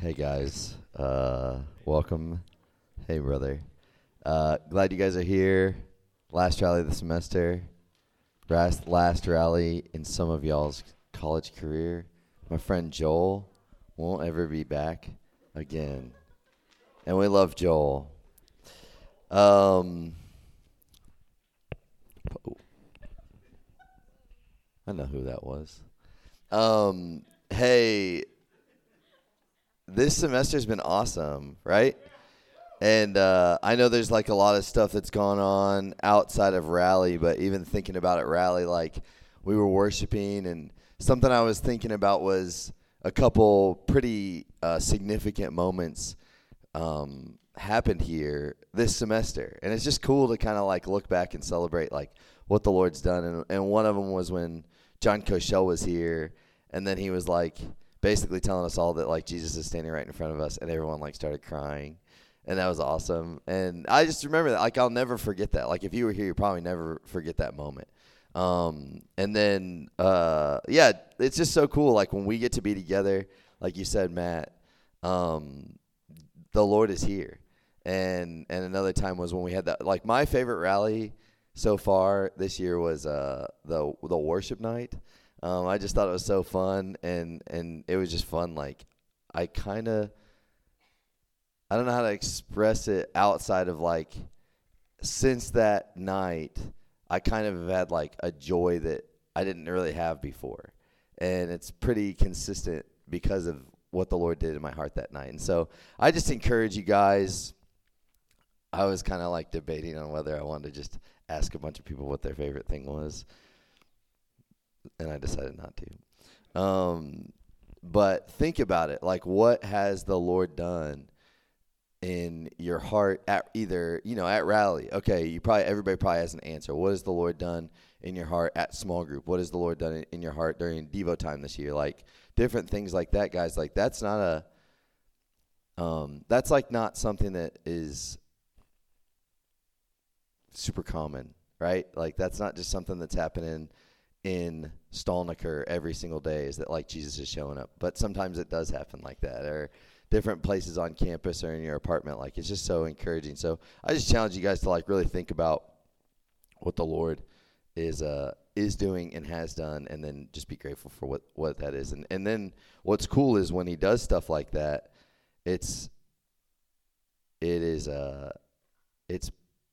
Hey guys, uh, welcome. Hey brother, uh, glad you guys are here. Last rally of the semester, last last rally in some of y'all's college career. My friend Joel won't ever be back again, and we love Joel. Um. I know who that was. Um, hey, this semester's been awesome, right? And uh, I know there's like a lot of stuff that's gone on outside of rally, but even thinking about it, rally, like we were worshiping, and something I was thinking about was a couple pretty uh, significant moments um, happened here this semester, and it's just cool to kind of like look back and celebrate like what the Lord's done. And, and one of them was when John Koshel was here, and then he was like basically telling us all that like Jesus is standing right in front of us, and everyone like started crying, and that was awesome. And I just remember that like I'll never forget that. Like if you were here, you probably never forget that moment. Um, and then uh, yeah, it's just so cool. Like when we get to be together, like you said, Matt. Um, the Lord is here. And and another time was when we had that like my favorite rally so far this year was uh the the worship night. Um, I just thought it was so fun and and it was just fun. Like I kind of I don't know how to express it outside of like since that night I kind of had like a joy that I didn't really have before. And it's pretty consistent because of what the Lord did in my heart that night. And so I just encourage you guys. I was kind of like debating on whether I wanted to just ask a bunch of people what their favorite thing was, and I decided not to. Um, but think about it like, what has the Lord done? in your heart at either you know at rally? Okay you probably everybody probably has an answer. What has the lord done in your heart at small group? What has the lord done in your heart during devo time this year? Like different things like that guys. Like that's not a um that's like not something that is super common right? Like that's not just something that's happening in Stolniker every single day is that like Jesus is showing up but sometimes it does happen like that or different places on campus or in your apartment. Like it's just so encouraging. So I just challenge you guys to like really think about what the Lord is uh is doing and has done and then just be grateful for what what that is. And and then what's cool is when he does stuff like that, it's it is uh it's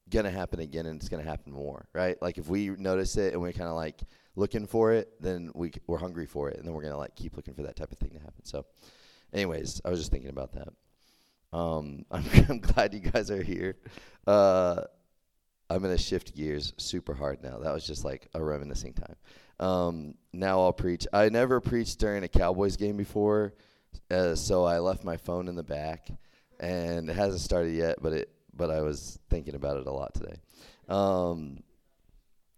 gonna happen again and it's gonna happen more, right? Like if we notice it and we're kind of like looking for it, then we we're hungry for it, and then we're gonna like keep looking for that type of thing to happen. So, anyways, I was just thinking about that. Um, I'm, I'm glad you guys are here. Uh, I'm gonna shift gears super hard now. That was just like a reminiscing time. Um, now I'll preach. I never preached during a Cowboys game before, uh, so I left my phone in the back, and it hasn't started yet. But it, but I was thinking about it a lot today. Um,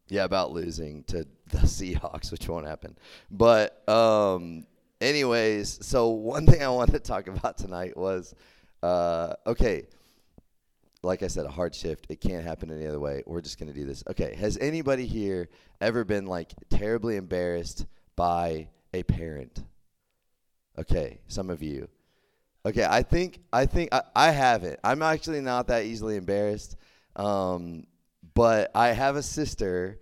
yeah, about losing to the Seahawks, which won't happen. But um, anyways, so one thing I wanted to talk about tonight was, uh, okay, like I said, a hard shift. It can't happen any other way. We're just gonna do this. Okay. Has anybody here ever been like terribly embarrassed by a parent? Okay, some of you. Okay, I think I think I, I have it. I'm actually not that easily embarrassed. Um, but I have a sister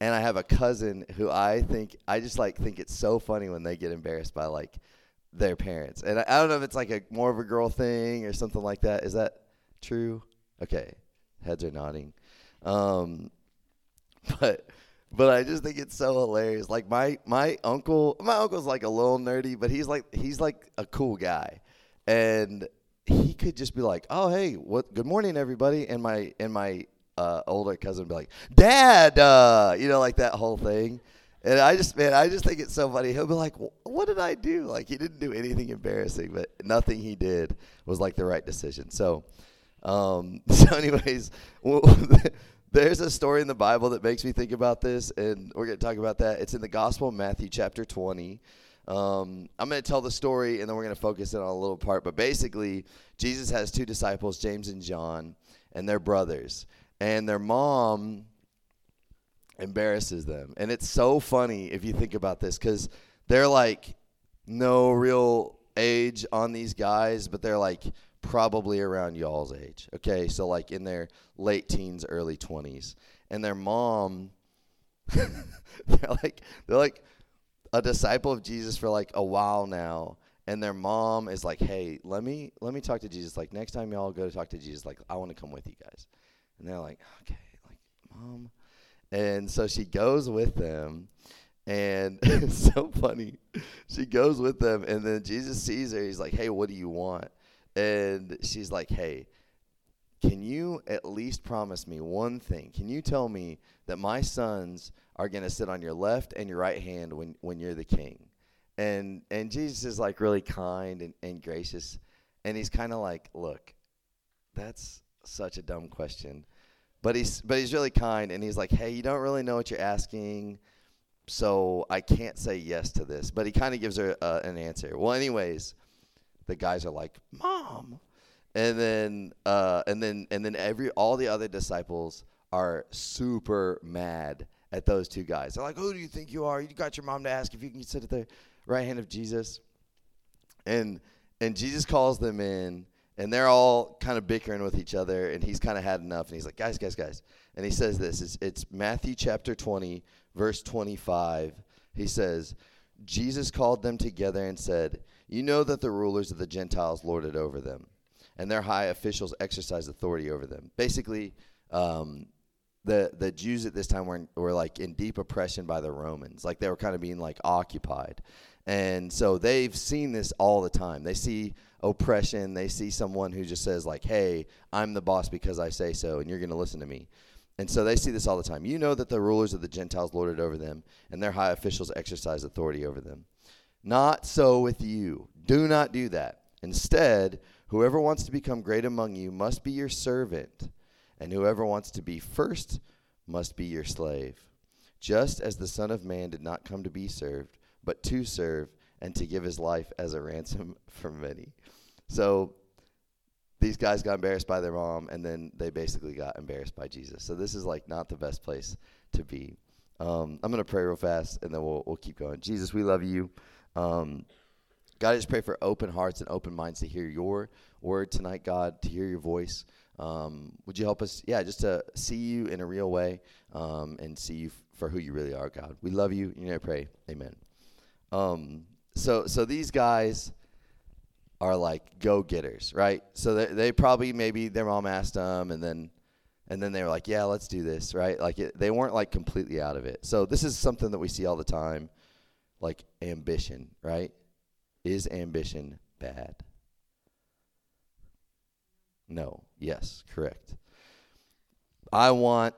and I have a cousin who I think I just like think it's so funny when they get embarrassed by like their parents. And I, I don't know if it's like a more of a girl thing or something like that. Is that true? Okay, heads are nodding. Um, but but I just think it's so hilarious. Like my my uncle, my uncle's like a little nerdy, but he's like he's like a cool guy, and he could just be like, "Oh hey, what? Good morning, everybody," and my and my uh, older cousin would be like, "Dad," uh, you know, like that whole thing. And I just, man, I just think it's so funny. He'll be like, "What did I do?" Like he didn't do anything embarrassing, but nothing he did was like the right decision. So, um, so anyways, there's a story in the Bible that makes me think about this, and we're going to talk about that. It's in the Gospel of Matthew, chapter 20. Um, I'm going to tell the story, and then we're going to focus in on a little part. But basically, Jesus has two disciples, James and John, and they're brothers and their mom embarrasses them. And it's so funny if you think about this because they're like no real age on these guys, but they're like probably around y'all's age. Okay, so like in their late teens, early 20s. And their mom they're like they're like a disciple of Jesus for like a while now. And their mom is like, "Hey, let me let me talk to Jesus. Like next time y'all go to talk to Jesus, like I want to come with you guys." And they're like, "Okay, like mom." And so she goes with them and it's so funny. She goes with them, and then Jesus sees her. He's like, "Hey, what do you want?" And she's like, "Hey, can you at least promise me one thing? Can you tell me that my sons are going to sit on your left and your right hand when when you're the king?" And and Jesus is like really kind and, and gracious, and he's kind of like, "Look, that's such a dumb question." But he's but he's really kind and he's like, "Hey, you don't really know what you're asking." so I can't say yes to this. But he kind of gives her uh, an answer. Well, anyways, the guys are like, "Mom," and then uh, and then and then every all the other disciples are super mad at those two guys. They're like, "Who do you think you are? You got your mom to ask if you can sit at the right hand of Jesus." And and Jesus calls them in, and they're all kind of bickering with each other, and he's kind of had enough, and he's like, "Guys, guys, guys," and he says this: "It's, it's Matthew chapter twenty." verse 25, he says, Jesus called them together and said, You know that the rulers of the Gentiles lord it over them, and their high officials exercise authority over them. Basically, um, the the Jews at this time were were like in deep oppression by the Romans, like they were kind of being like occupied, and so they've seen this all the time. They see oppression. They see someone who just says like, "Hey, I'm the boss because I say so, and you're going to listen to me." And so they see this all the time. You know that the rulers of the Gentiles lorded over them, and their high officials exercise authority over them. Not so with you. Do not do that. Instead, whoever wants to become great among you must be your servant, and whoever wants to be first must be your slave. Just as the Son of Man did not come to be served, but to serve, and to give his life as a ransom for many. So these guys got embarrassed by their mom, and then they basically got embarrassed by Jesus. So this is like not the best place to be. Um, I'm gonna pray real fast, and then we'll we'll keep going. Jesus, we love you. Um, God, I just pray for open hearts and open minds to hear your word tonight, God, to hear your voice. Um, would you help us, yeah, just to see you in a real way um, and see you f- for who you really are, God. We love you. You know, pray. Amen. Um, so, so these guys, are like go getters, right? So they, they probably maybe their mom asked them, and then and then they were like, yeah, let's do this, right? Like it, they weren't like completely out of it. So this is something that we see all the time, like ambition, right? Is ambition bad? No. Yes. Correct. I want,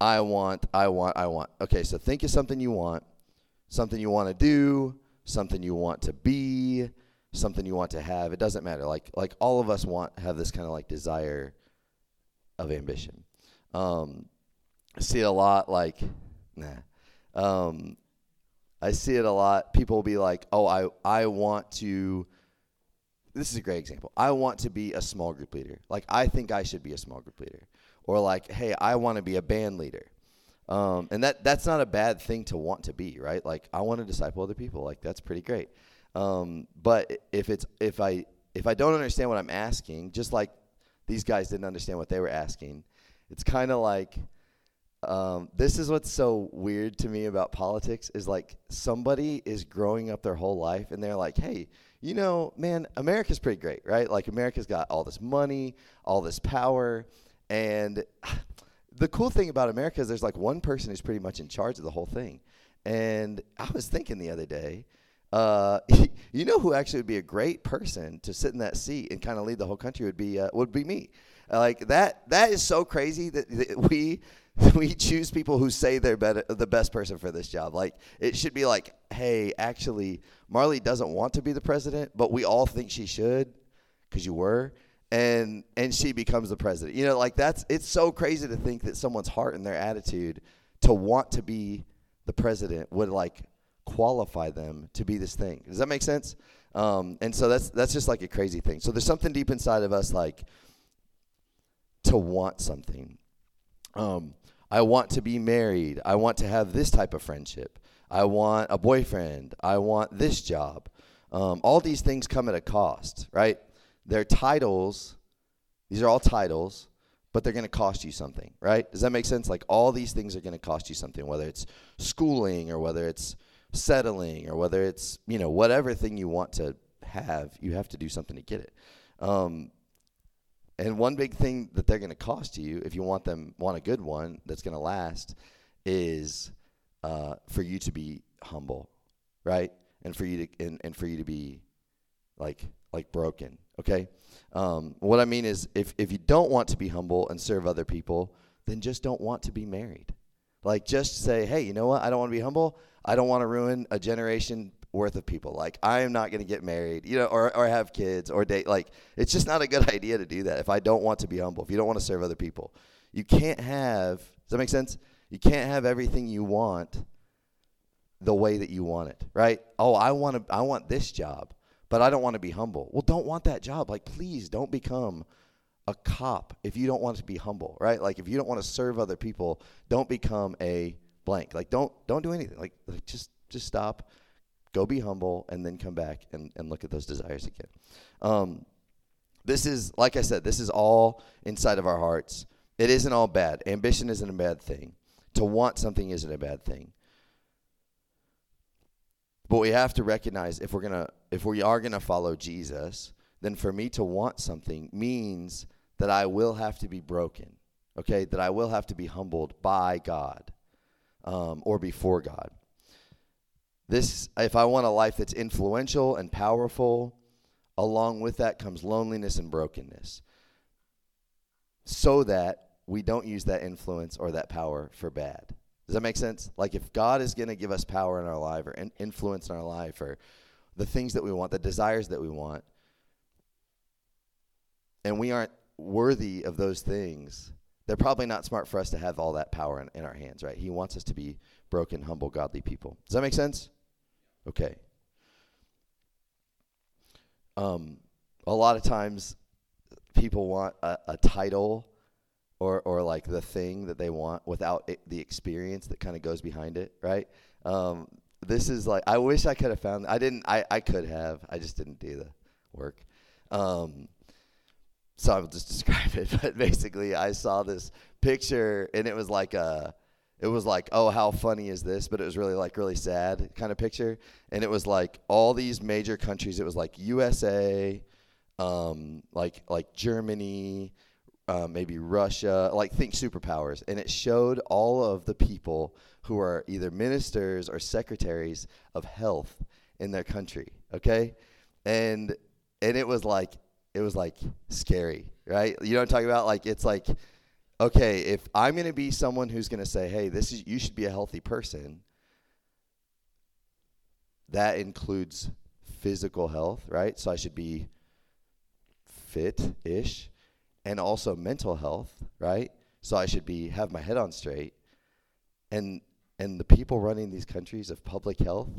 I want, I want, I want. Okay, so think of something you want, something you want to do, something you want to be, something you want to have. It doesn't matter. Like like all of us want have this kind of like desire of ambition. Um, I see it a lot. Like nah. Um, I see it a lot. People will be like, "Oh, I I want to." This is a great example. I want to be a small group leader. Like I think I should be a small group leader. Or like, hey, I want to be a band leader. Um, and that that's not a bad thing to want to be, right? Like I want to disciple other people. Like that's pretty great. Um, but if it's if I if I don't understand what I'm asking, just like these guys didn't understand what they were asking, it's kind of like um, this is what's so weird to me about politics is like somebody is growing up their whole life and they're like, hey, you know, man, America's pretty great, right? Like America's got all this money, all this power, and the cool thing about America is there's like one person who's pretty much in charge of the whole thing. And I was thinking the other day uh, you know who actually would be a great person to sit in that seat and kind of lead the whole country would be uh, would be me. Like that that is so crazy that, that we we choose people who say they're better, the best person for this job. Like it should be like, hey, actually, Marley doesn't want to be the president, but we all think she should because you were, and and she becomes the president. You know, like that's it's so crazy to think that someone's heart and their attitude to want to be the president would like qualify them to be this thing. Does that make sense? Um, and so that's that's just like a crazy thing. So there's something deep inside of us like to want something. Um, I want to be married. I want to have this type of friendship. I want a boyfriend. I want this job. Um, all these things come at a cost, right? They're titles. These are all titles, but they're going to cost you something, right? Does that make sense? Like all these things are going to cost you something, whether it's schooling or whether it's settling or whether it's you know whatever thing you want to have, you have to do something to get it. Um, and one big thing that they're going to cost you, if you want them want a good one that's going to last, is uh, for you to be humble, right? And for you to and, and for you to be like like broken. Okay. Um, what I mean is, if if you don't want to be humble and serve other people, then just don't want to be married. Like just say, hey, you know what? I don't want to be humble. I don't want to ruin a generation worth of people. Like I am not going to get married, you know, or or have kids or date. Like it's just not a good idea to do that. If I don't want to be humble, if you don't want to serve other people, you can't have. Does that make sense? You can't have everything you want the way that you want it, right? Oh, I want to. I want this job, but I don't want to be humble. Well, don't want that job. Like, please don't become a cop if you don't want to be humble, right? Like, if you don't want to serve other people, don't become a blank. Like, don't don't do anything. Like, like just just stop go be humble, and then come back and, and look at those desires again. Um, this is, like I said, this is all inside of our hearts. It isn't all bad. Ambition isn't a bad thing. To want something isn't a bad thing. But we have to recognize if we're gonna if we are gonna follow Jesus, then for me to want something means that I will have to be broken. Okay, that I will have to be humbled by God um, or before God. This, if I want a life that's influential and powerful, along with that comes loneliness and brokenness. So that we don't use that influence or that power for bad. Does that make sense? Like if God is going to give us power in our life or in influence in our life or the things that we want, the desires that we want, and we aren't worthy of those things, they're probably not smart for us to have all that power in, in our hands, right? He wants us to be broken, humble, godly people. Does that make sense? Okay. Um, a lot of times people want a, a title or or like the thing that they want without it, the experience that kind of goes behind it, right? Um, this is like I wish I could have found. I didn't. I I could have. I just didn't do the work. Um, so I will just describe it. But basically, I saw this picture and it was like a it was like, oh, how funny is this? But it was really like really sad kind of picture. And it was like all these major countries. It was like USA, um, like like Germany, uh, maybe Russia, like think superpowers. And it showed all of the people who are either ministers or secretaries of health in their country. Okay, and and it was like it was like scary, right? You know what I'm talking about? Like it's like okay, if I'm going to be someone who's going to say, "Hey, this is you should be a healthy person," that includes physical health, right? So I should be fit-ish and also mental health, right? So I should be have my head on straight. And and the people running these countries of public health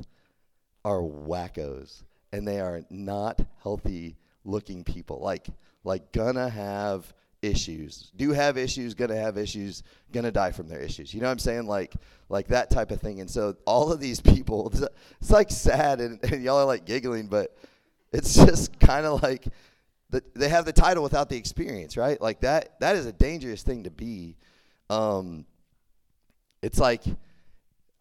are wackos and they are not healthy looking people. Like like gonna have issues. Do have issues gonna have issues gonna die from their issues. You know what i'm saying? Like like that type of thing. And so all of these people it's like sad and, and y'all are like giggling but it's just kind of like the, they have the title without the experience right? Like that that is a dangerous thing to be. Um it's like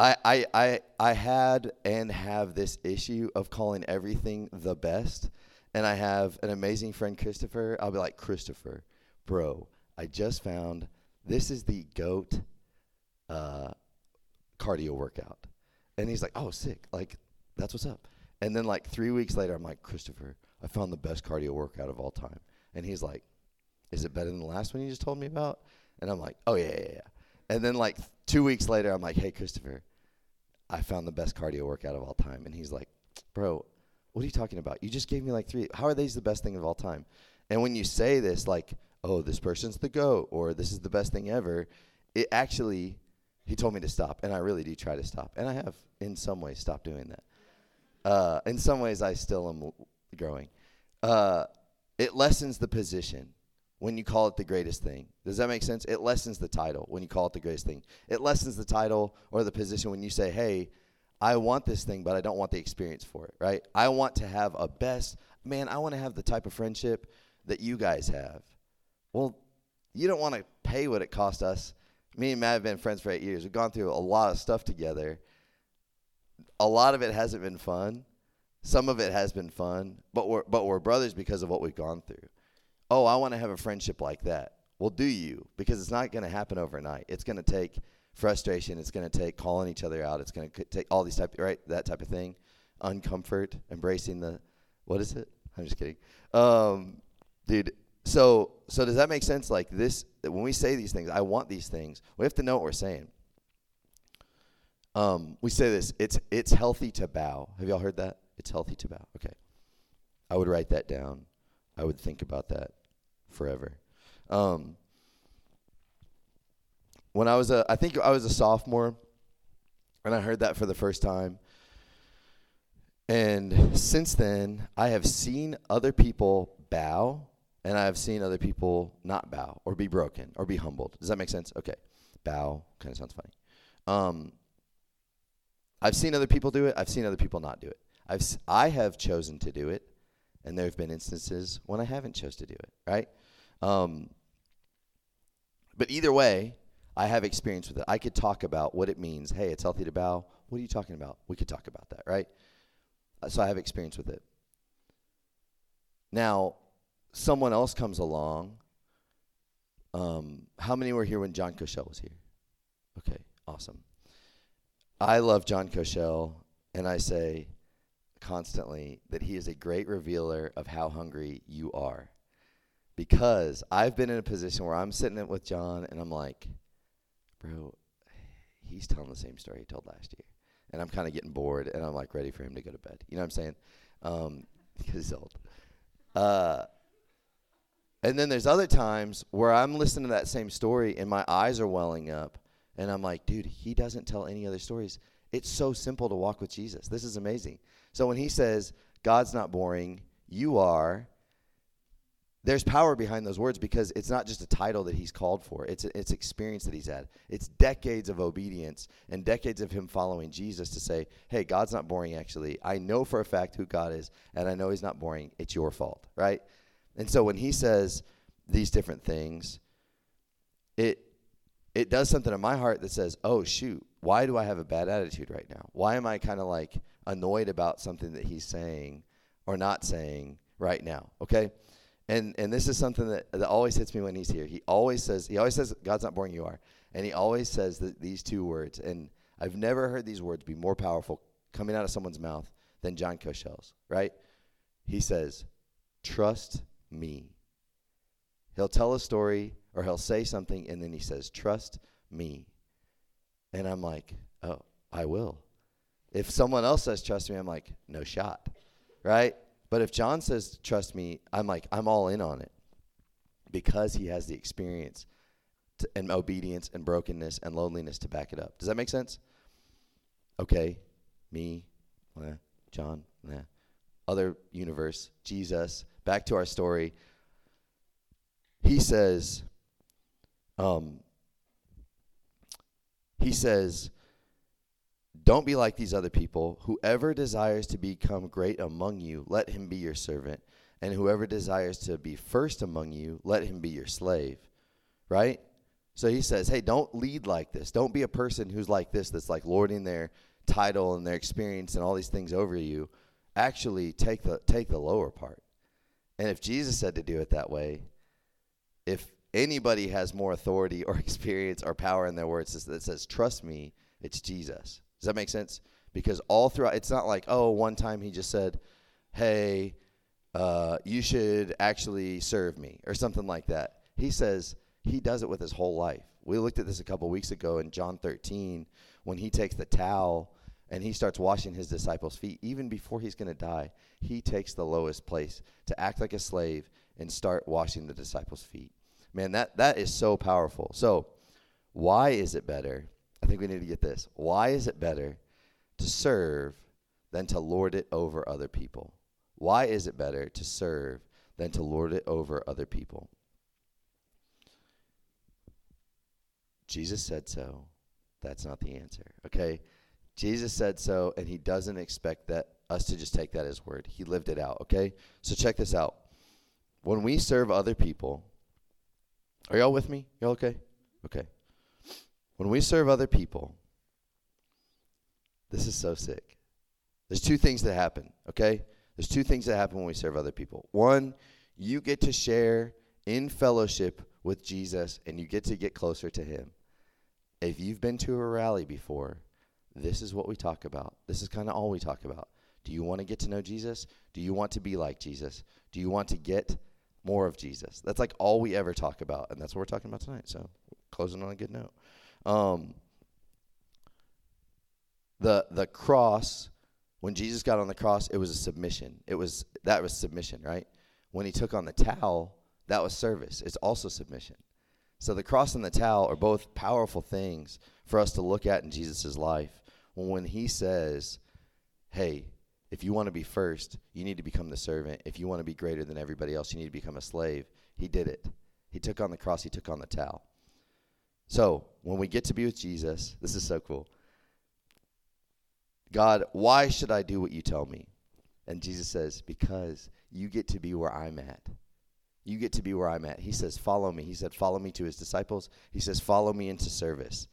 I, I i i had and have this issue of calling everything the best. And i have an amazing friend christopher. I'll be like christopher bro, I just found this is the goat uh, cardio workout. And he's like, oh, sick. Like, that's what's up. And then, like, three weeks later, I'm like, Christopher, I found the best cardio workout of all time. And he's like, is it better than the last one you just told me about? And I'm like, oh, yeah, yeah, yeah. And then, like, two weeks later, I'm like, hey, Christopher, I found the best cardio workout of all time. And he's like, bro, what are you talking about? You just gave me like three. How are these the best thing of all time? And when you say this, like, oh, this person's the GOAT or this is the best thing ever, it actually, he told me to stop. And I really do try to stop. And I have, in some ways, stopped doing that. Uh, in some ways, I still am growing. Uh, it lessens the position when you call it the greatest thing. Does that make sense? It lessens the title when you call it the greatest thing. It lessens the title or the position when you say, hey, I want this thing, but I don't want the experience for it, right? I want to have a best, man, I want to have the type of friendship that you guys have. Well, you don't want to pay what it cost us. Me and Matt have been friends for eight years. We've gone through a lot of stuff together. A lot of it hasn't been fun. Some of it has been fun, but we're but we're brothers because of what we've gone through. Oh, I want to have a friendship like that. Well, do you? Because it's not going to happen overnight. It's going to take frustration. It's going to take calling each other out. It's going to take all these type right that type of thing, uncomfort, embracing the what is it? I'm just kidding, um, dude. So so does that make sense? Like this, when we say these things, I want these things. We have to know what we're saying. Um, we say this. It's it's healthy to bow. Have y'all heard that? It's healthy to bow. Okay, I would write that down. I would think about that forever. Um, when I was a, I think I was a sophomore, and I heard that for the first time. And since then, I have seen other people bow, and I have seen other people not bow or be broken or be humbled. Does that make sense? Okay, bow kind of sounds funny. Um, I've seen other people do it. I've seen other people not do it. I've I have chosen to do it, and there have been instances when I haven't chose to do it. Right. Um, but either way, I have experience with it. I could talk about what it means. Hey, it's healthy to bow. What are you talking about? We could talk about that, right? Uh, so I have experience with it. Now, someone else comes along. Um, how many were here when John Cochelle was here? Okay, awesome. I love John Cochelle, and I say constantly that he is a great revealer of how hungry you are. Because I've been in a position where I'm sitting with John and I'm like, bro, he's telling the same story he told last year. And I'm kind of getting bored and I'm like ready for him to go to bed. You know what I'm saying? Um, because he's old. Uh, and then there's other times where I'm listening to that same story and my eyes are welling up and I'm like, dude, he doesn't tell any other stories. It's so simple to walk with Jesus. This is amazing. So when he says, God's not boring, you are, there's power behind those words because it's not just a title that he's called for. It's it's experience that he's had. It's decades of obedience and decades of him following Jesus to say, "Hey, God's not boring actually. I know for a fact who God is and I know he's not boring. It's your fault." Right? And so when he says these different things, it it does something in my heart that says, "Oh shoot, why do I have a bad attitude right now? Why am I kind of like annoyed about something that he's saying or not saying right now?" Okay? And and this is something that, that always hits me when he's here. He always says he always says God's not boring you are. And he always says that these two words and I've never heard these words be more powerful coming out of someone's mouth than John Cochelle's, right? He says, "Trust me." He'll tell a story or he'll say something and then he says, "Trust me." And I'm like, "Oh, I will." If someone else says trust me, I'm like, "No shot." Right? But if John says, trust me, I'm like, I'm all in on it because he has the experience to, and obedience and brokenness and loneliness to back it up. Does that make sense? Okay, me, John, other universe, Jesus. Back to our story. He says, um, he says, don't be like these other people. Whoever desires to become great among you, let him be your servant. And whoever desires to be first among you, let him be your slave. Right? So he says, hey, don't lead like this. Don't be a person who's like this, that's like lording their title and their experience and all these things over you. Actually, take the take the lower part. And if Jesus said to do it that way, if anybody has more authority or experience or power in their words that says, trust me, it's Jesus. Does that make sense? Because all throughout, it's not like, oh, one time he just said, hey, uh, you should actually serve me or something like that. He says he does it with his whole life. We looked at this a couple weeks ago in John 13 when he takes the towel and he starts washing his disciples' feet. Even before he's going to die, he takes the lowest place to act like a slave and start washing the disciples' feet. Man, that, that is so powerful. So, why is it better? I think we need to get this. Why is it better to serve than to lord it over other people? Why is it better to serve than to lord it over other people? Jesus said so. That's not the answer. Okay? Jesus said so, and he doesn't expect that us to just take that as word. He lived it out, okay? So check this out. When we serve other people, are y'all with me? Y'all okay? Okay. When we serve other people, this is so sick. There's two things that happen, okay? There's two things that happen when we serve other people. One, you get to share in fellowship with Jesus and you get to get closer to him. If you've been to a rally before, this is what we talk about. This is kind of all we talk about. Do you want to get to know Jesus? Do you want to be like Jesus? Do you want to get more of Jesus? That's like all we ever talk about, and that's what we're talking about tonight. So, closing on a good note. Um, the the cross, when Jesus got on the cross, it was a submission. It was that was submission, right? When he took on the towel, that was service. It's also submission. So the cross and the towel are both powerful things for us to look at in Jesus' life. When he says, "Hey, if you want to be first, you need to become the servant. If you want to be greater than everybody else, you need to become a slave. He did it. He took on the cross, he took on the towel. So, when we get to be with Jesus, this is so cool. God, why should I do what you tell me? And Jesus says, Because you get to be where I'm at. You get to be where I'm at. He says, Follow me. He said, Follow me to his disciples. He says, Follow me into service.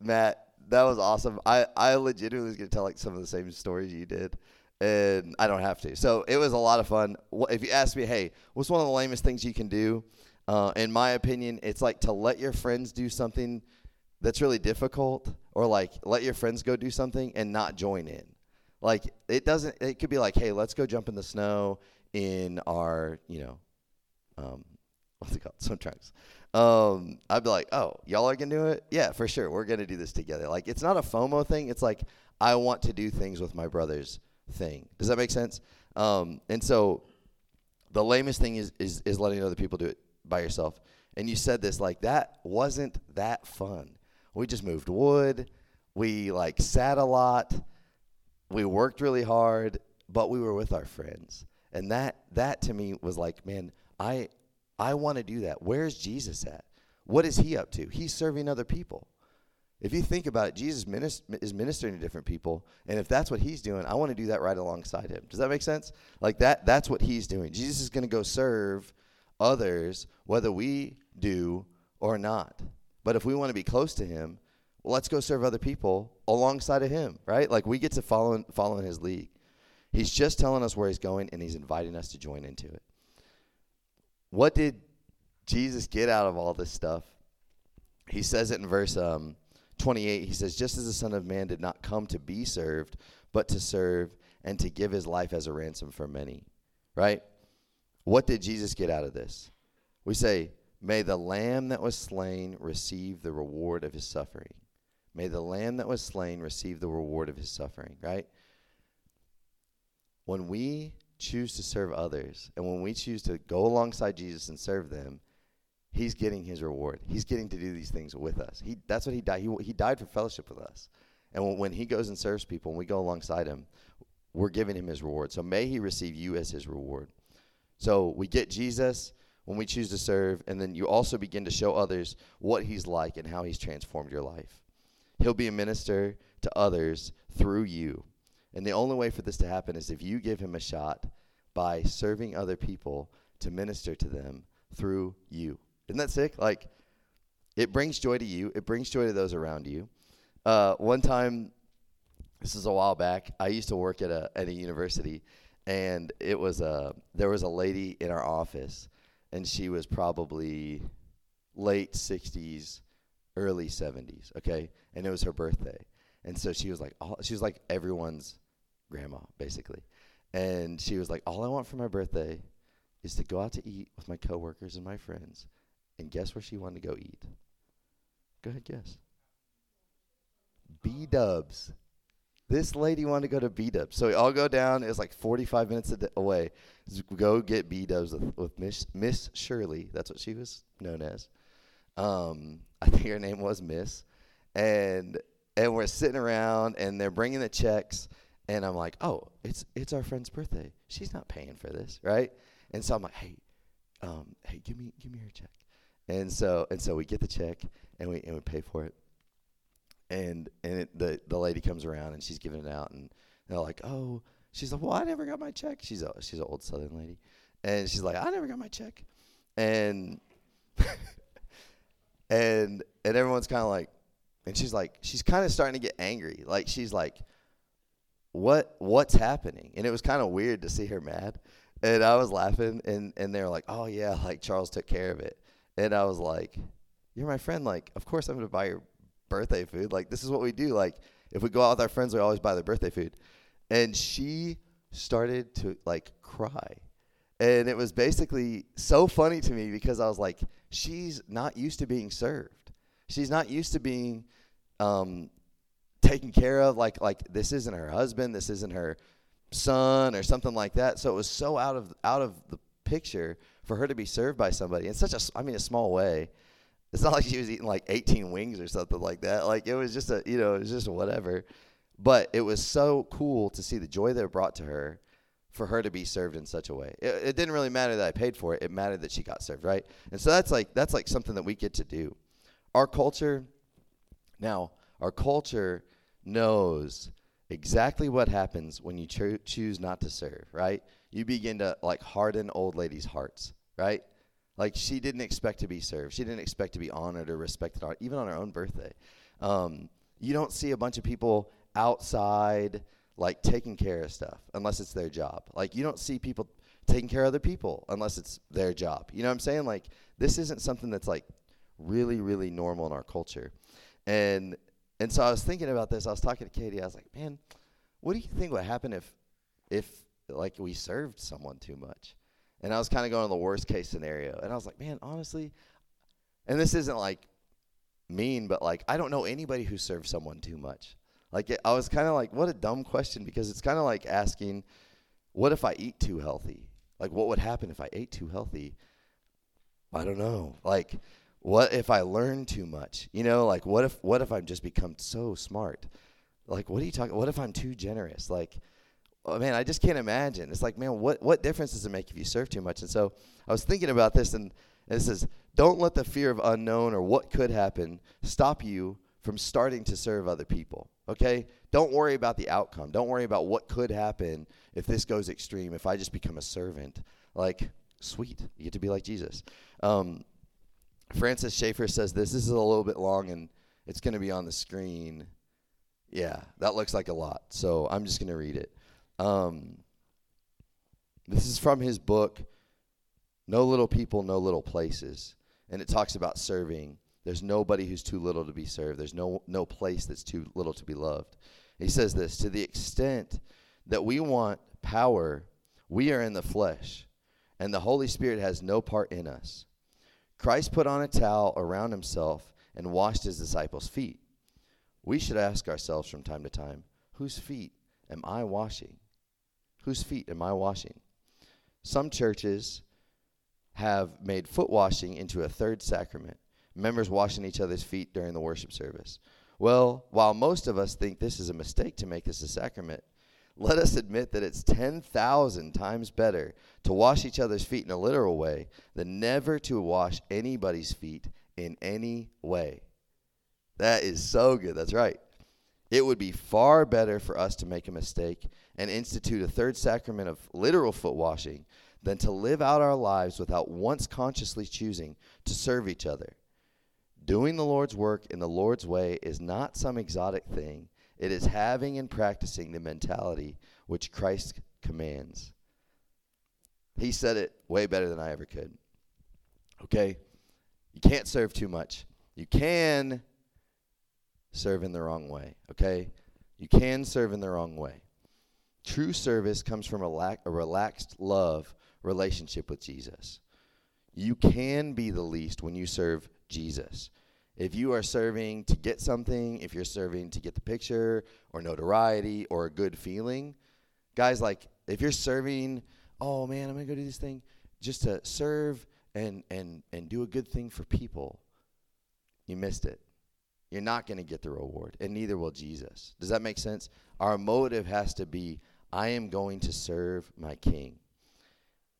Matt, that was awesome. I, I legitimately was to tell like some of the same stories you did, and I don't have to. So it was a lot of fun. If you ask me, hey, what's one of the lamest things you can do? Uh, in my opinion, it's like to let your friends do something that's really difficult, or like let your friends go do something and not join in. Like it doesn't. It could be like, hey, let's go jump in the snow in our, you know, um, what's it called, Some trunks um, I'd be like, oh, y'all are gonna do it? Yeah, for sure. We're gonna do this together. Like, it's not a FOMO thing. It's like I want to do things with my brothers thing. Does that make sense? Um, and so the lamest thing is, is is letting other people do it by yourself. And you said this like that wasn't that fun. We just moved wood. We like sat a lot. We worked really hard, but we were with our friends. And that that to me was like, man, I I want to do that. Where's Jesus at? What is he up to? He's serving other people. If you think about it, Jesus is ministering to different people, and if that's what he's doing, I want to do that right alongside him. Does that make sense? Like that that's what he's doing. Jesus is going to go serve others whether we do or not. But if we want to be close to him, well, let's go serve other people alongside of him, right? Like we get to follow in, follow in his lead. He's just telling us where he's going and he's inviting us to join into it. What did Jesus get out of all this stuff? He says it in verse um, 28. He says, Just as the Son of Man did not come to be served, but to serve and to give his life as a ransom for many. Right? What did Jesus get out of this? We say, May the lamb that was slain receive the reward of his suffering. May the lamb that was slain receive the reward of his suffering, right? When we choose to serve others and when we choose to go alongside Jesus and serve them, he's getting his reward. He's getting to do these things with us. He that's what he died. He he died for fellowship with us. And when, when he goes and serves people and we go alongside him, we're giving him his reward. So may he receive you as his reward. So we get Jesus when we choose to serve, and then you also begin to show others what he's like and how he's transformed your life. He'll be a minister to others through you. And the only way for this to happen is if you give him a shot by serving other people to minister to them through you. Isn't that sick? Like, it brings joy to you, it brings joy to those around you. Uh, one time, this is a while back, I used to work at a, at a university, and it was a, there was a lady in our office, and she was probably late 60s, early 70s, okay? And it was her birthday. And so she was like, all, she was like everyone's grandma, basically. And she was like, all I want for my birthday is to go out to eat with my coworkers and my friends. And guess where she wanted to go eat? Go ahead, guess. B Dubs. This lady wanted to go to B Dubs. So we all go down. It was like 45 minutes away. Go get B Dubs with, with Miss, Miss Shirley. That's what she was known as. Um, I think her name was Miss. And and we're sitting around and they're bringing the checks and I'm like, oh, it's it's our friend's birthday. She's not paying for this, right? And so I'm like, hey, um, hey, give me give me her check. And so and so we get the check and we and we pay for it. and and it, the the lady comes around and she's giving it out and they're like, oh, she's like, well, I never got my check. She's a she's an old Southern lady, and she's like, I never got my check, and and and everyone's kind of like, and she's like, she's kind of starting to get angry, like she's like, what what's happening? And it was kind of weird to see her mad, and I was laughing, and and they're like, oh yeah, like Charles took care of it, and I was like, you're my friend, like of course I'm gonna buy your birthday food, like this is what we do, like if we go out with our friends, we always buy their birthday food, and she started to like cry. And it was basically so funny to me because I was like, she's not used to being served. She's not used to being um, taken care of. Like like this isn't her husband. This isn't her son or something like that. So it was so out of out of the picture for her to be served by somebody in such a I mean a small way. It's not like she was eating like 18 wings or something like that. Like it was just a you know it was just whatever. But it was so cool to see the joy that it brought to her for her to be served in such a way. It, it, didn't really matter that I paid for it. It mattered that she got served, right? And so that's like that's like something that we get to do. Our culture now, our culture knows exactly what happens when you cho- choose not to serve, right? You begin to like harden old ladies' hearts, right? Like she didn't expect to be served. She didn't expect to be honored or respected, even on her own birthday. Um, you don't see a bunch of people outside like taking care of stuff unless it's their job. Like you don't see people taking care of other people unless it's their job. You know what I'm saying? Like this isn't something that's like really really normal in our culture. And and so I was thinking about this. I was talking to Katie. I was like, "Man, what do you think would happen if if like we served someone too much?" And I was kind of going to the worst case scenario. And I was like, "Man, honestly, and this isn't like mean, but like I don't know anybody who serves someone too much. Like it, I was kind of like, what a dumb question because it's kind of like asking, what if I eat too healthy? Like what would happen if I ate too healthy? I don't know. Like what if I learn too much? You know, like what if what if I've just become so smart? Like what are you talking? What if I'm too generous? Like oh man, I just can't imagine. It's like, man, what what difference does it make if you serve too much? And so I was thinking about this, and, it says, don't let the fear of unknown or what could happen stop you from starting to serve other people. Okay? Don't worry about the outcome. Don't worry about what could happen if this goes extreme, if I just become a servant. Like, sweet. You get to be like Jesus. Um, Francis Schaeffer says this. This is a little bit long and it's going to be on the screen. Yeah, that looks like a lot. So I'm just going to read it. Um, this is from his book, No Little People, No Little Places. And it talks about serving. There's nobody who's too little to be served. There's no no place that's too little to be loved. He says this, to the extent that we want power, we are in the flesh, and the Holy Spirit has no part in us. Christ put on a towel around himself and washed his disciples' feet. We should ask ourselves from time to time, whose feet am I washing? Whose feet am I washing? Some churches have made foot washing into a third sacrament members washing each other's feet during the worship service. Well, while most of us think this is a mistake to make this a sacrament, let us admit that it's 10,000 times better to wash each other's feet in a literal way than never to wash anybody's feet in any way. That is so good. That's right. It would be far better for us to make a mistake and institute a third sacrament of literal foot washing than to live out our lives without once consciously choosing to serve each other. Doing the Lord's work in the Lord's way is not some exotic thing. It is having and practicing the mentality which Christ commands. He said it way better than I ever could. Okay? You can't serve too much. You can serve in the wrong way. Okay? You can serve in the wrong way. True service comes from a, a relaxed love relationship with Jesus. You can be the least when you serve Jesus. If you are serving to get something, if you're serving to get the picture or notoriety or a good feeling, guys, like if you're serving, oh man, I'm gonna go do this thing just to serve and and and do a good thing for people, you missed it. You're not to get the reward, and neither will Jesus. Does that make sense? Our motive has to be I am going to serve my king.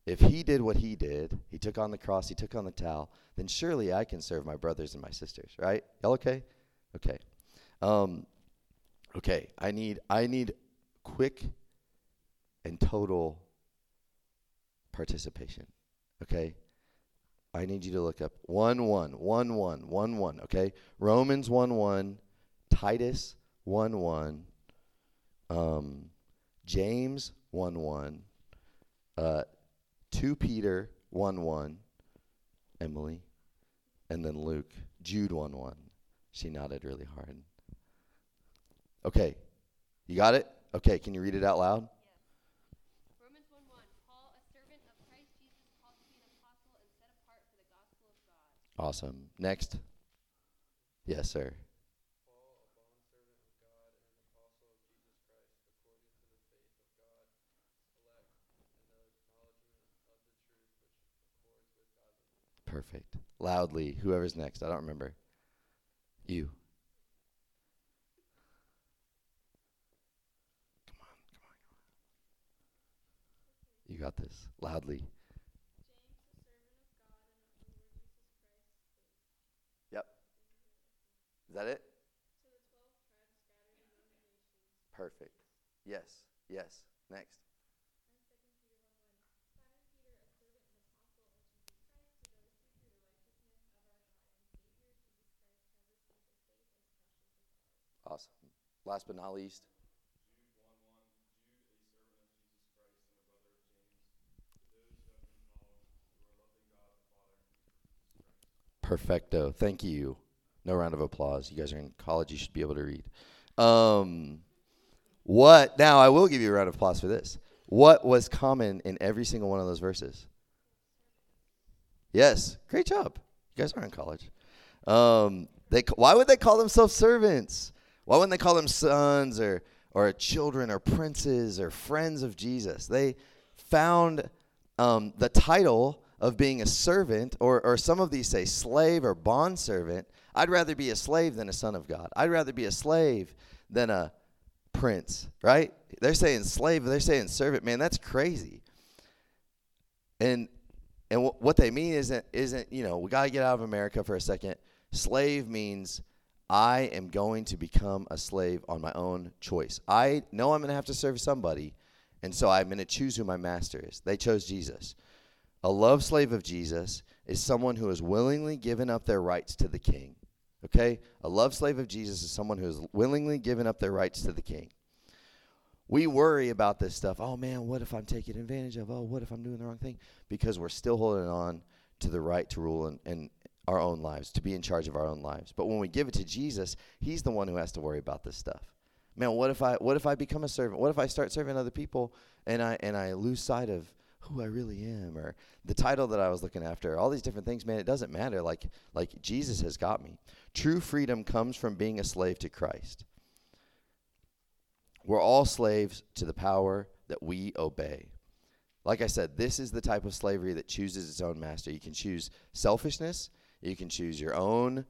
If he did what he did, he took on the cross, he took on the towel, then surely I can serve my brothers and my sisters, right? Y'all okay? Okay. Um, okay, I need I need quick and total participation. Okay? I need you to look up 1 1, 1 1, 1 1. Okay? Romans 1 1, Titus 1 1, um, James 1 1, uh, 2 Peter 1 1, Emily, and then Luke, Jude 1 1. She nodded really hard. Okay. You got it? Okay, can you read it out loud? Romans 1 1. Paul, a servant of Christ Jesus, called to be an apostle and set apart for the gospel of God. Awesome. Next. Yes, sir. Paul, a bondservant of God and an apostle of Jesus Christ, according to the faith of God, elect, and the acknowledgement of the truth which accords with godliness. Perfect. Loudly. Whoever's next. I don't remember. You. Come on, come on, come on. You got this. Loudly. Yep. Is that it? Perfect. Yes. Yes. Next. Awesome. Last but not least. Perfecto. Thank you. No round of applause. You guys are in college. You should be able to read. Um, what? Now, I will give you a round of applause for this. What was common in every single one of those verses? Yes. Great job. You guys are in college. Um, they, why would they call themselves servants? Why wouldn't they call them sons or, or children or princes or friends of Jesus? They found um, the title of being a servant, or, or some of these say slave or bond servant. I'd rather be a slave than a son of God. I'd rather be a slave than a prince, right? They're saying slave, they're saying servant. Man, that's crazy. And and what they mean isn't isn't you know we got to get out of America for a second. Slave means I am going to become a slave on my own choice. I know I'm going to have to serve somebody, and so I'm going to choose who my master is. They chose Jesus. A love slave of Jesus is someone who has willingly given up their rights to the king. Okay? A love slave of Jesus is someone who has willingly given up their rights to the king. We worry about this stuff. Oh man, what if I'm taken advantage of? Oh, what if I'm doing the wrong thing? Because we're still holding on to the right to rule and, in our own lives, to be in charge of our own lives. But when we give it to Jesus, He's the one who has to worry about this stuff. Man, what if I what if I become a servant? What if I start serving other people and I and I lose sight of who I really am or the title that I was looking after, all these different things, man, it doesn't matter. Like like Jesus has got me. True freedom comes from being a slave to Christ. We're all slaves to the power that we obey. Like I said, this is the type of slavery that chooses its own master. You can choose selfishness, you can choose your own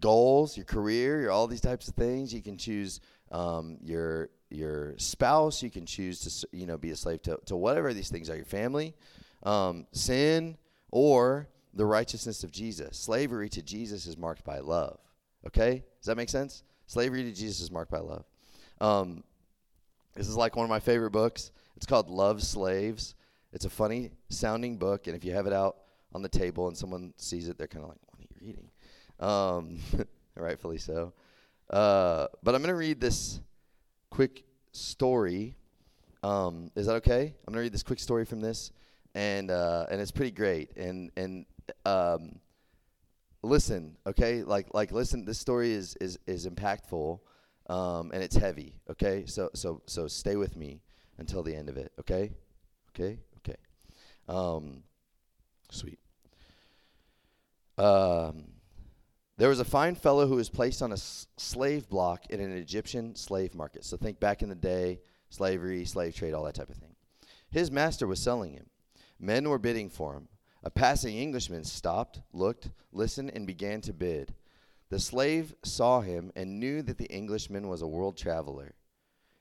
goals, your career, your all these types of things. You can choose um, your your spouse. You can choose to you know be a slave to, to whatever these things are. Your family, um, sin, or the righteousness of Jesus. Slavery to Jesus is marked by love. Okay, does that make sense? Slavery to Jesus is marked by love. Um, this is like one of my favorite books. It's called Love Slaves. It's a funny sounding book, and if you have it out on the table and someone sees it, they're kind of like, "What are you reading?" Um, rightfully so. Uh, but I'm going to read this quick story. Um, is that okay? I'm going to read this quick story from this, and uh, and it's pretty great. And and um, listen, okay? Like like listen. This story is is is impactful, um, and it's heavy. Okay, so so so stay with me until the end of it. Okay, okay, okay. Um, sweet. Um, there was a fine fellow who was placed on a s- slave block in an Egyptian slave market. So think back in the day, slavery, slave trade, all that type of thing. His master was selling him. Men were bidding for him. A passing Englishman stopped, looked, listened, and began to bid. The slave saw him and knew that the Englishman was a world traveler.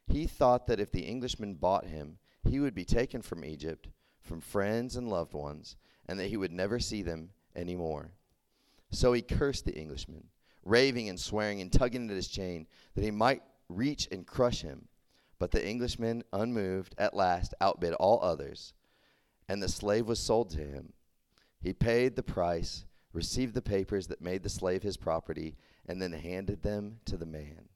He thought that if the Englishman bought him, he would be taken from Egypt, from friends and loved ones, and that he would never see them any more. So he cursed the Englishman, raving and swearing and tugging at his chain, that he might reach and crush him. But the Englishman, unmoved, at last outbid all others, and the slave was sold to him. He paid the price, received the papers that made the slave his property, and then handed them to the man.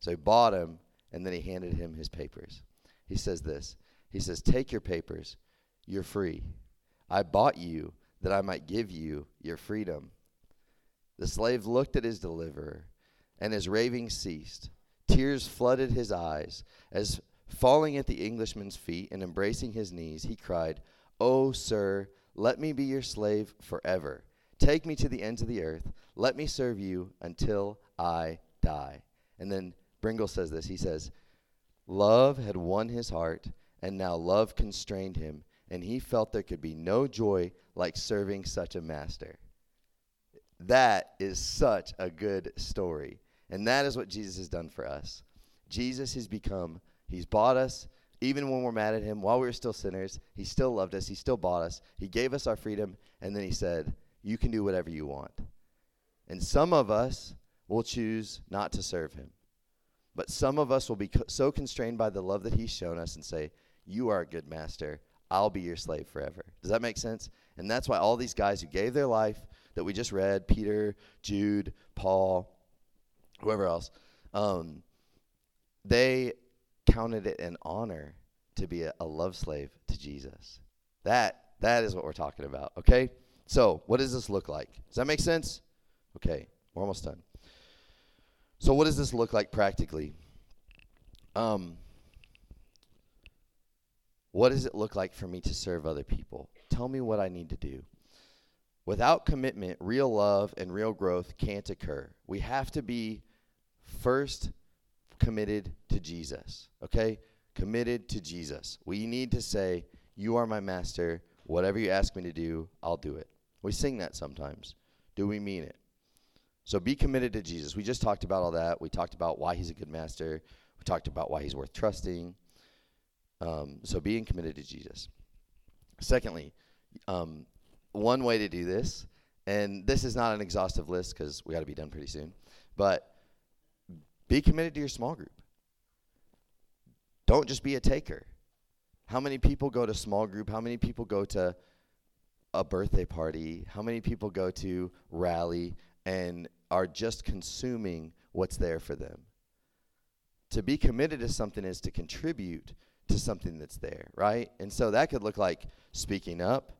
So he bought him, and then he handed him his papers. He says this He says, Take your papers, you're free. I bought you that I might give you your freedom. The slave looked at his deliverer, and his raving ceased. Tears flooded his eyes as, falling at the Englishman's feet and embracing his knees, he cried, Oh, sir, let me be your slave forever. Take me to the ends of the earth. Let me serve you until I die. And then Brengle says this He says, Love had won his heart, and now love constrained him, and he felt there could be no joy like serving such a master. That is such a good story. And that is what Jesus has done for us. Jesus has become, he's bought us, even when we're mad at him, while we were still sinners, he still loved us, he still bought us, he gave us our freedom, and then he said, You can do whatever you want. And some of us will choose not to serve him. But some of us will be co- so constrained by the love that he's shown us and say, You are a good master. I'll be your slave forever. Does that make sense? And that's why all these guys who gave their life that we just read Peter, Jude, Paul, whoever else um, they counted it an honor to be a, a love slave to Jesus. That that is what we're talking about. Okay. So what does this look like? Does that make sense? Okay, we're almost done. So what does this look like practically? Um, what does it look like for me to serve other people? Tell me what I need to do. Without commitment, real love and real growth can't occur. We have to be first committed to Jesus, okay? Committed to Jesus. We need to say, You are my master. Whatever you ask me to do, I'll do it. We sing that sometimes. Do we mean it? So be committed to Jesus. We just talked about all that. We talked about why he's a good master. We talked about why he's worth trusting. Um, so being committed to Jesus. Secondly, um, one way to do this, and this is not an exhaustive list because we got to be done pretty soon, but be committed to your small group. Don't just be a taker. How many people go to small group? How many people go to a birthday party? How many people go to rally and are just consuming what's there for them? To be committed to something is to contribute to something that's there, right? And so that could look like speaking up.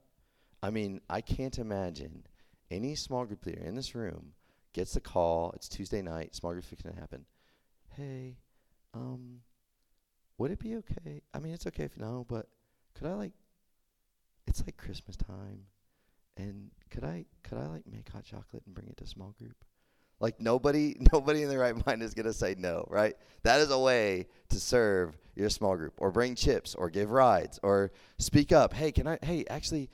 I mean, I can't imagine any small group leader in this room gets a call. It's Tuesday night. Small group fixing to happen. Hey, um, would it be okay? I mean, it's okay if no, but could I like? It's like Christmas time, and could I could I like make hot chocolate and bring it to small group? Like nobody nobody in their right mind is gonna say no, right? That is a way to serve your small group, or bring chips, or give rides, or speak up. Hey, can I? Hey, actually,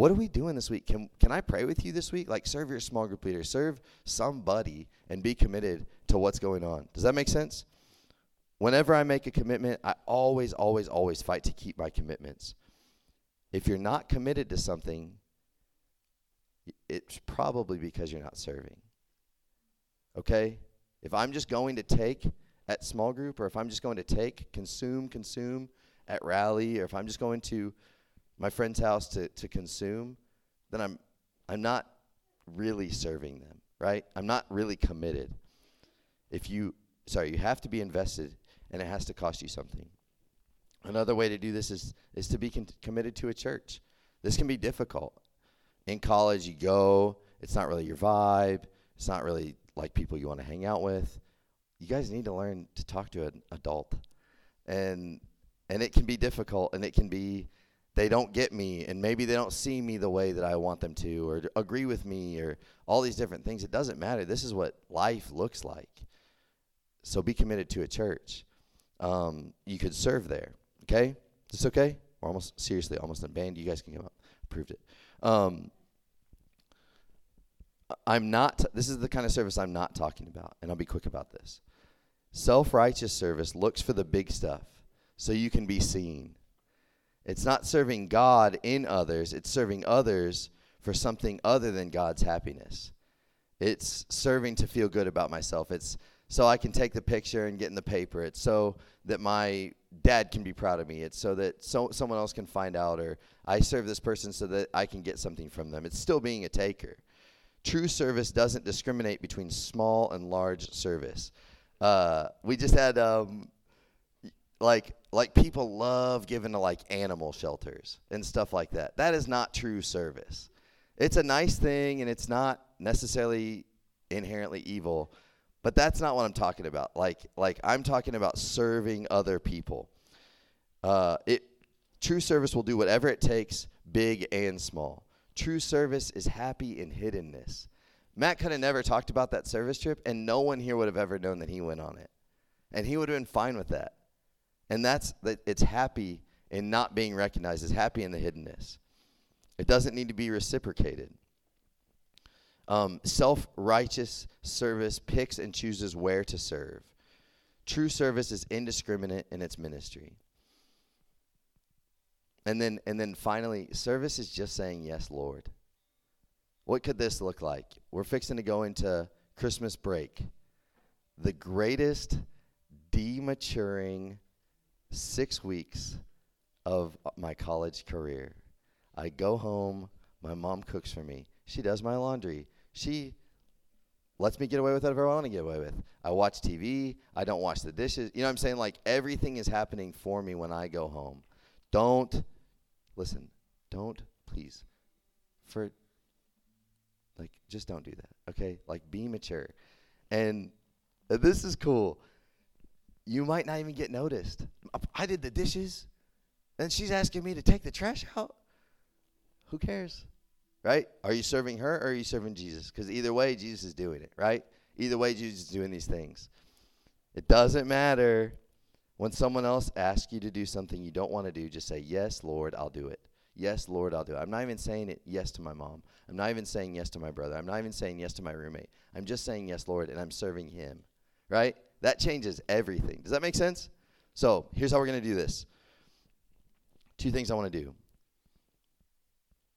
what are we doing this week? Can can I pray with you this week? Like serve your small group leader, serve somebody, and be committed to what's going on. Does that make sense? Whenever I make a commitment, I always, always, always fight to keep my commitments. If you're not committed to something, it's probably because you're not serving. Okay? If I'm just going to take at small group, or if I'm just going to take, consume, consume at rally, or if I'm just going to my friend's house to, to consume, then I'm I'm not really serving them, right? I'm not really committed. If you sorry, you have to be invested and it has to cost you something. Another way to do this is is to be con- committed to a church. This can be difficult. In college, you go, it's not really your vibe. It's not really like people you want to hang out with. You guys need to learn to talk to an adult. And and it can be difficult and it can be they don't get me and maybe they don't see me the way that I want them to or agree with me or all these different things. It doesn't matter. This is what life looks like. So be committed to a church. Um, you could serve there. Okay? Is this okay? We're almost seriously almost. Band, you guys can come up. Approved it. Um, I'm not. this is the kind of service I'm not talking about, and I'll be quick about this. Self-righteous service looks for the big stuff, so you can be seen. It's not serving God in others, it's serving others for something other than God's happiness. It's serving to feel good about myself. It's so I can take the picture and get in the paper. It's so that my dad can be proud of me. It's so that so someone else can find out or I serve this person so that I can get something from them. It's still being a taker. True service doesn't discriminate between small and large service. Uh, we just had um, like like people love giving to like animal shelters and stuff like that. That is not true service. It's a nice thing and it's not necessarily inherently evil, but that's not what I'm talking about. Like like I'm talking about serving other people. Uh, it true service will do whatever it takes, big and small. True service is happy in hiddenness. Matt could have never talked about that service trip, and no one here would have ever known that he went on it, and he would have been fine with that. And that's that. It's happy in not being recognized. It's happy in the hiddenness. It doesn't need to be reciprocated. Um, Self righteous service picks and chooses where to serve. True service is indiscriminate in its ministry. And then and then finally, service is just saying yes, Lord. What could this look like? We're fixing to go into Christmas break. The greatest dematuring 6 weeks of my college career. I go home, my mom cooks for me. She does my laundry. She lets me get away with whatever I want to get away with. I watch TV, I don't wash the dishes. You know what I'm saying? Like everything is happening for me when I go home. Don't listen. Don't please for like just don't do that. Okay? Like be mature. And this is cool. You might not even get noticed. I did the dishes and she's asking me to take the trash out. Who cares? Right? Are you serving her or are you serving Jesus? Because either way, Jesus is doing it, right? Either way, Jesus is doing these things. It doesn't matter when someone else asks you to do something you don't want to do, just say, Yes, Lord, I'll do it. Yes, Lord, I'll do it. I'm not even saying it yes to my mom. I'm not even saying yes to my brother. I'm not even saying yes to my roommate. I'm just saying yes, Lord, and I'm serving him. Right? That changes everything. Does that make sense? So here's how we're going to do this. Two things I want to do.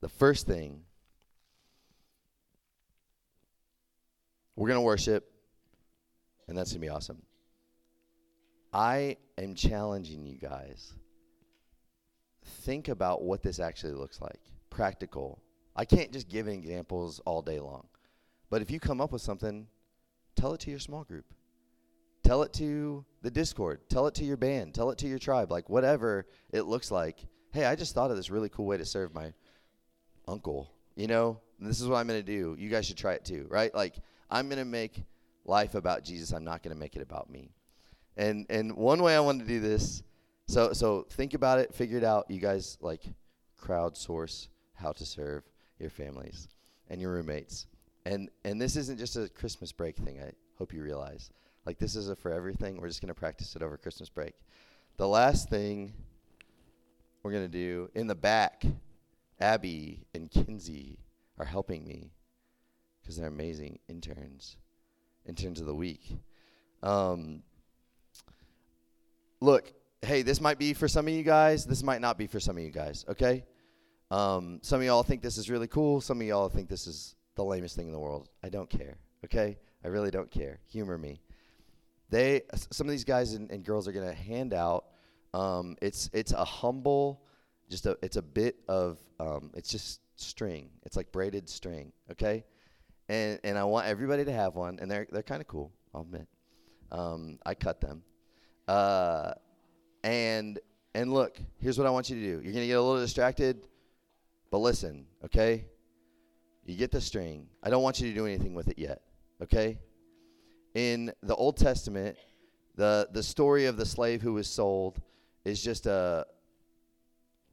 The first thing, we're going to worship, and that's going to be awesome. I am challenging you guys. Think about what this actually looks like. Practical. I can't just give examples all day long. But if you come up with something, tell it to your small group. Tell it to the Discord. Tell it to your band. Tell it to your tribe. Like whatever it looks like. Hey, I just thought of this really cool way to serve my uncle. You know, this is what I'm going to do. You guys should try it too, right? Like I'm going to make life about Jesus. I'm not going to make it about me. And and one way I want to do this, so so think about it, figure it out. You guys like crowdsource how to serve your families and your roommates. And and this isn't just a Christmas break thing. I hope you realize. Like this is a for everything. We're just going to practice it over Christmas break. The last thing we're going to do in the back, Abby and Kinsey are helping me because they're amazing interns, interns of the week. Um, look, hey, this might be for some of you guys. This might not be for some of you guys, okay? Um, some of y'all think this is really cool. Some of y'all think this is the lamest thing in the world. I don't care, okay? I really don't care. Humor me. They, some of these guys and, and girls are going to hand out. Um, it's it's a humble, just a it's a bit of um, it's just string. It's like braided string, okay? And and I want everybody to have one, and they're they're kind of cool. I'll admit. Um, I cut them. Uh, and and look, here's what I want you to do. You're gonna get a little distracted, but listen, okay? You get the string. I don't want you to do anything with it yet, okay? In the Old Testament, the the story of the slave who was sold is just a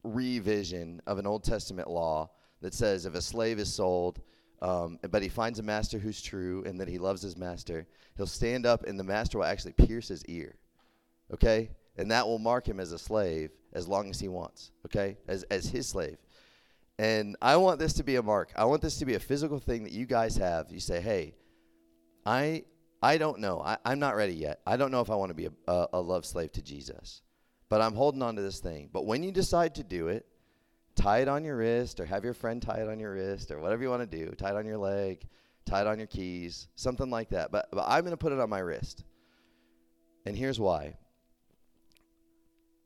revision of an Old Testament law that says if a slave is sold, um, but he finds a master who's true and that he loves his master, he'll stand up and the master will actually pierce his ear okay? And that will mark him as a slave as long as he wants, okay? As, as his slave. And I want this to be a mark. I want this to be a physical thing that you guys have. You say, hey, I, I don't know. I, I'm not ready yet. I don't know if I want to be a, a, a love slave to Jesus. But I'm holding on to this thing. But when you decide to do it, tie it on your wrist or have your friend tie it on your wrist or whatever you want to do. Tie it on your leg. tie it on your keys, something like that. But, but I'm going to put it on my wrist. And here's why.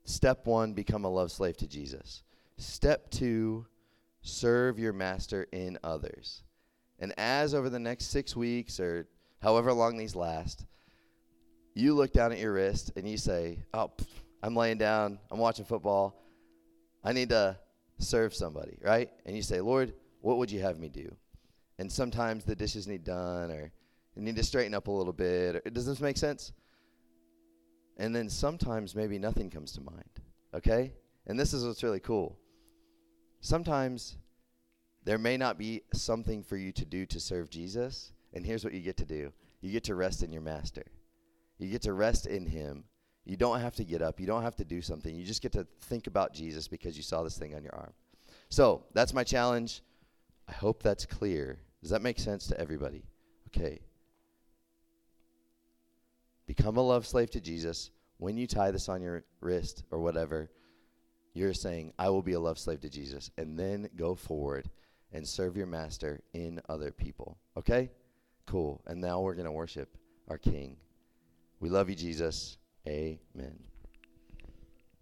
Step one, become a love slave to Jesus. Step two, serve your master in others. And as over the next six weeks or however long these last, you look down at your wrist and you say, Oh, pff, I'm laying down, I'm watching football, I need to serve somebody, right? And you say, Lord, what would you have me do? And sometimes the dishes need done or you need to straighten up a little bit. Or, does this make sense? And then sometimes maybe nothing comes to mind, okay? And this is what's really cool. Sometimes there may not be something for you to do to serve Jesus, and here's what you get to do you get to rest in your master. You get to rest in him. You don't have to get up. You don't have to do something. You just get to think about Jesus because you saw this thing on your arm. So that's my challenge. I hope that's clear. Does that make sense to everybody? Okay. Become a love slave to Jesus. When you tie this on your wrist or whatever, you're saying, I will be a love slave to Jesus. And then go forward and serve your master in other people. Okay? Cool. And now we're going to worship our King. We love you, Jesus. Amen.